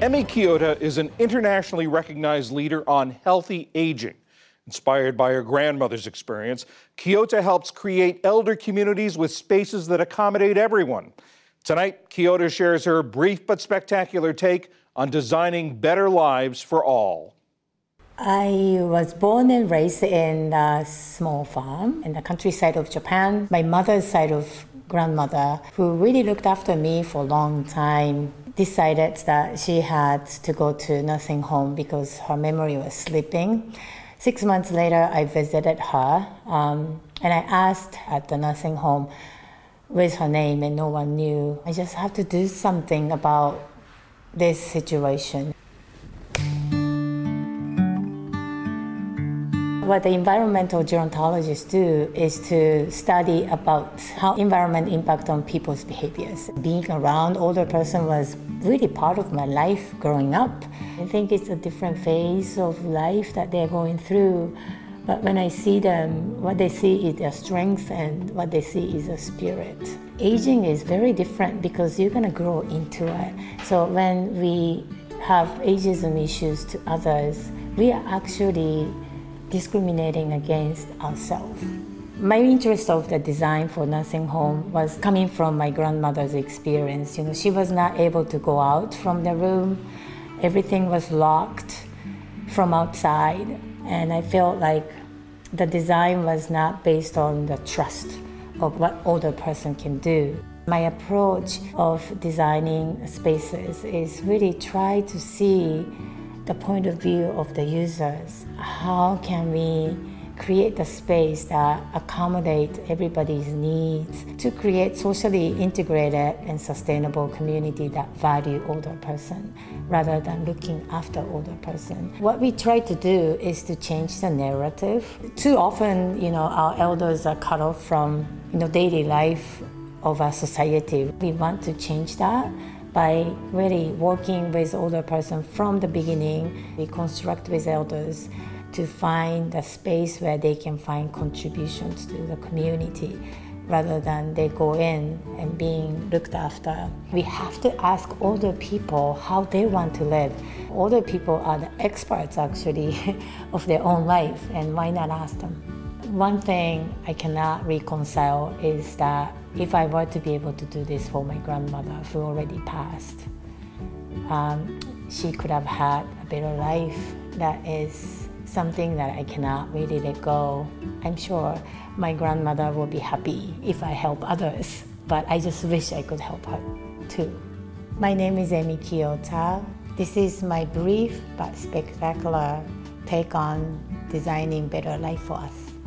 Emi Kiyota is an internationally recognized leader on healthy aging. Inspired by her grandmother's experience, Kiyota helps create elder communities with spaces that accommodate everyone. Tonight, Kiyota shares her brief but spectacular take on designing better lives for all. I was born and raised in a small farm in the countryside of Japan. My mother's side of grandmother, who really looked after me for a long time, decided that she had to go to nursing home because her memory was slipping. Six months later, I visited her um, and I asked at the nursing home, with her name, and no one knew. I just have to do something about this situation. What the environmental gerontologists do is to study about how environment impact on people's behaviors. Being around older person was really part of my life growing up. I think it's a different phase of life that they're going through. But when I see them, what they see is their strength and what they see is a spirit. Aging is very different because you're to grow into it. So when we have ageism issues to others, we are actually discriminating against ourselves. My interest of the design for nursing home was coming from my grandmother's experience. You know, she was not able to go out from the room. Everything was locked from outside, and I felt like the design was not based on the trust of what older person can do. My approach of designing spaces is really try to see the point of view of the users. How can we create a space that accommodate everybody's needs to create socially integrated and sustainable community that value older person rather than looking after older person? What we try to do is to change the narrative. Too often you know our elders are cut off from you know daily life of our society. We want to change that by really working with older person from the beginning. We construct with elders to find a space where they can find contributions to the community rather than they go in and being looked after. We have to ask older people how they want to live. Older people are the experts actually of their own life and why not ask them? One thing I cannot reconcile is that if I were to be able to do this for my grandmother who already passed, um, she could have had a better life. That is something that I cannot really let go. I'm sure my grandmother will be happy if I help others, but I just wish I could help her too. My name is Emi Kiyota. This is my brief but spectacular take on designing better life for us.